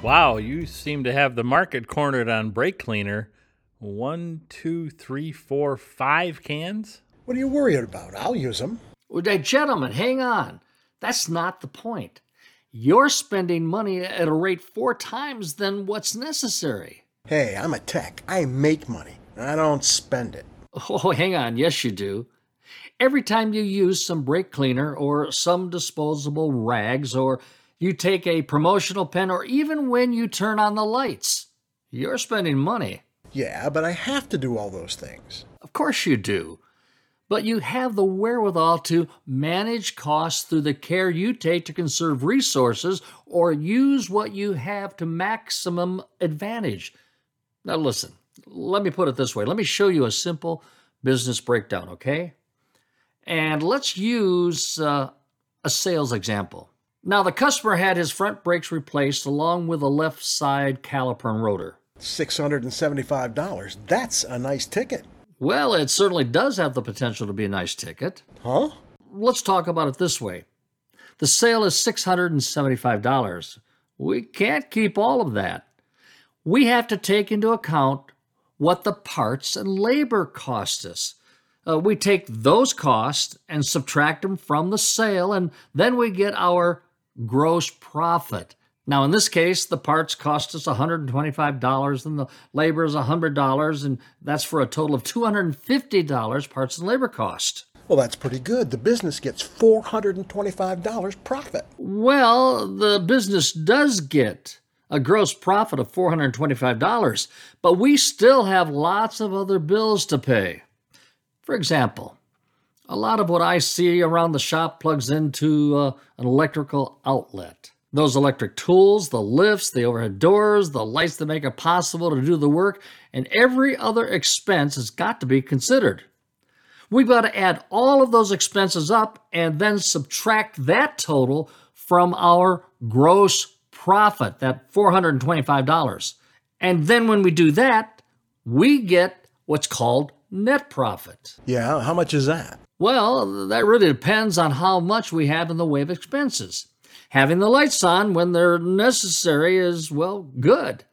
Wow, you seem to have the market cornered on brake cleaner. One, two, three, four, five cans? What are you worried about? I'll use them. Well, hey, gentlemen, hang on. That's not the point. You're spending money at a rate four times than what's necessary. Hey, I'm a tech. I make money. I don't spend it. Oh, hang on. Yes, you do. Every time you use some brake cleaner or some disposable rags, or you take a promotional pen, or even when you turn on the lights, you're spending money. Yeah, but I have to do all those things. Of course you do. But you have the wherewithal to manage costs through the care you take to conserve resources or use what you have to maximum advantage. Now, listen, let me put it this way. Let me show you a simple business breakdown, okay? And let's use uh, a sales example. Now, the customer had his front brakes replaced along with a left side caliper and rotor. $675. That's a nice ticket. Well, it certainly does have the potential to be a nice ticket. Huh? Let's talk about it this way the sale is $675. We can't keep all of that. We have to take into account what the parts and labor cost us. Uh, we take those costs and subtract them from the sale, and then we get our gross profit. Now, in this case, the parts cost us $125 and the labor is $100, and that's for a total of $250 parts and labor cost. Well, that's pretty good. The business gets $425 profit. Well, the business does get a gross profit of $425, but we still have lots of other bills to pay. For example, a lot of what I see around the shop plugs into uh, an electrical outlet. Those electric tools, the lifts, the overhead doors, the lights that make it possible to do the work, and every other expense has got to be considered. We've got to add all of those expenses up and then subtract that total from our gross profit, that $425. And then when we do that, we get what's called net profit. Yeah, how much is that? Well, that really depends on how much we have in the way of expenses. Having the lights on when they're necessary is, well, good.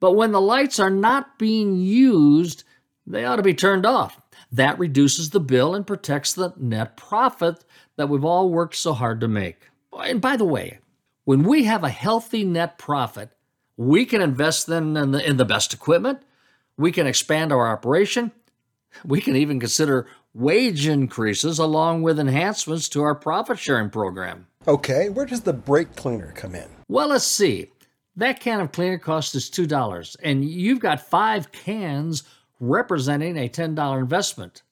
But when the lights are not being used, they ought to be turned off. That reduces the bill and protects the net profit that we've all worked so hard to make. And by the way, when we have a healthy net profit, we can invest then in the, in the best equipment, we can expand our operation, we can even consider wage increases along with enhancements to our profit sharing program. Okay, where does the brake cleaner come in? Well, let's see. That can of cleaner cost us $2, and you've got five cans representing a $10 investment.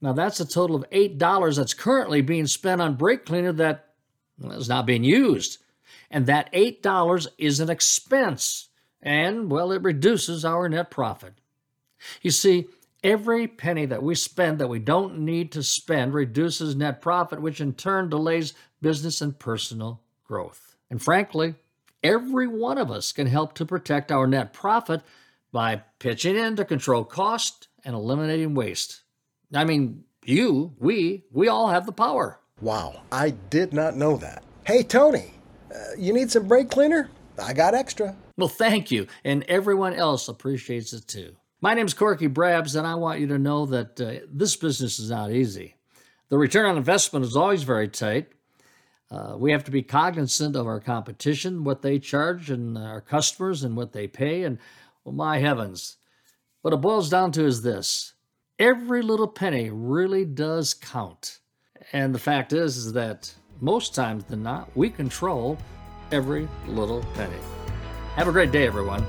Now, that's a total of $8 that's currently being spent on brake cleaner that well, is not being used. And that $8 is an expense, and, well, it reduces our net profit. You see, every penny that we spend that we don't need to spend reduces net profit, which in turn delays business and personal growth. And frankly, every one of us can help to protect our net profit by pitching in to control cost and eliminating waste. I mean, you, we, we all have the power. Wow, I did not know that. Hey, Tony, uh, you need some brake cleaner? I got extra. Well, thank you, and everyone else appreciates it too. My name's Corky Brabs, and I want you to know that uh, this business is not easy. The return on investment is always very tight, uh, we have to be cognizant of our competition, what they charge, and our customers, and what they pay. And well, my heavens, what it boils down to is this every little penny really does count. And the fact is, is that most times than not, we control every little penny. Have a great day, everyone.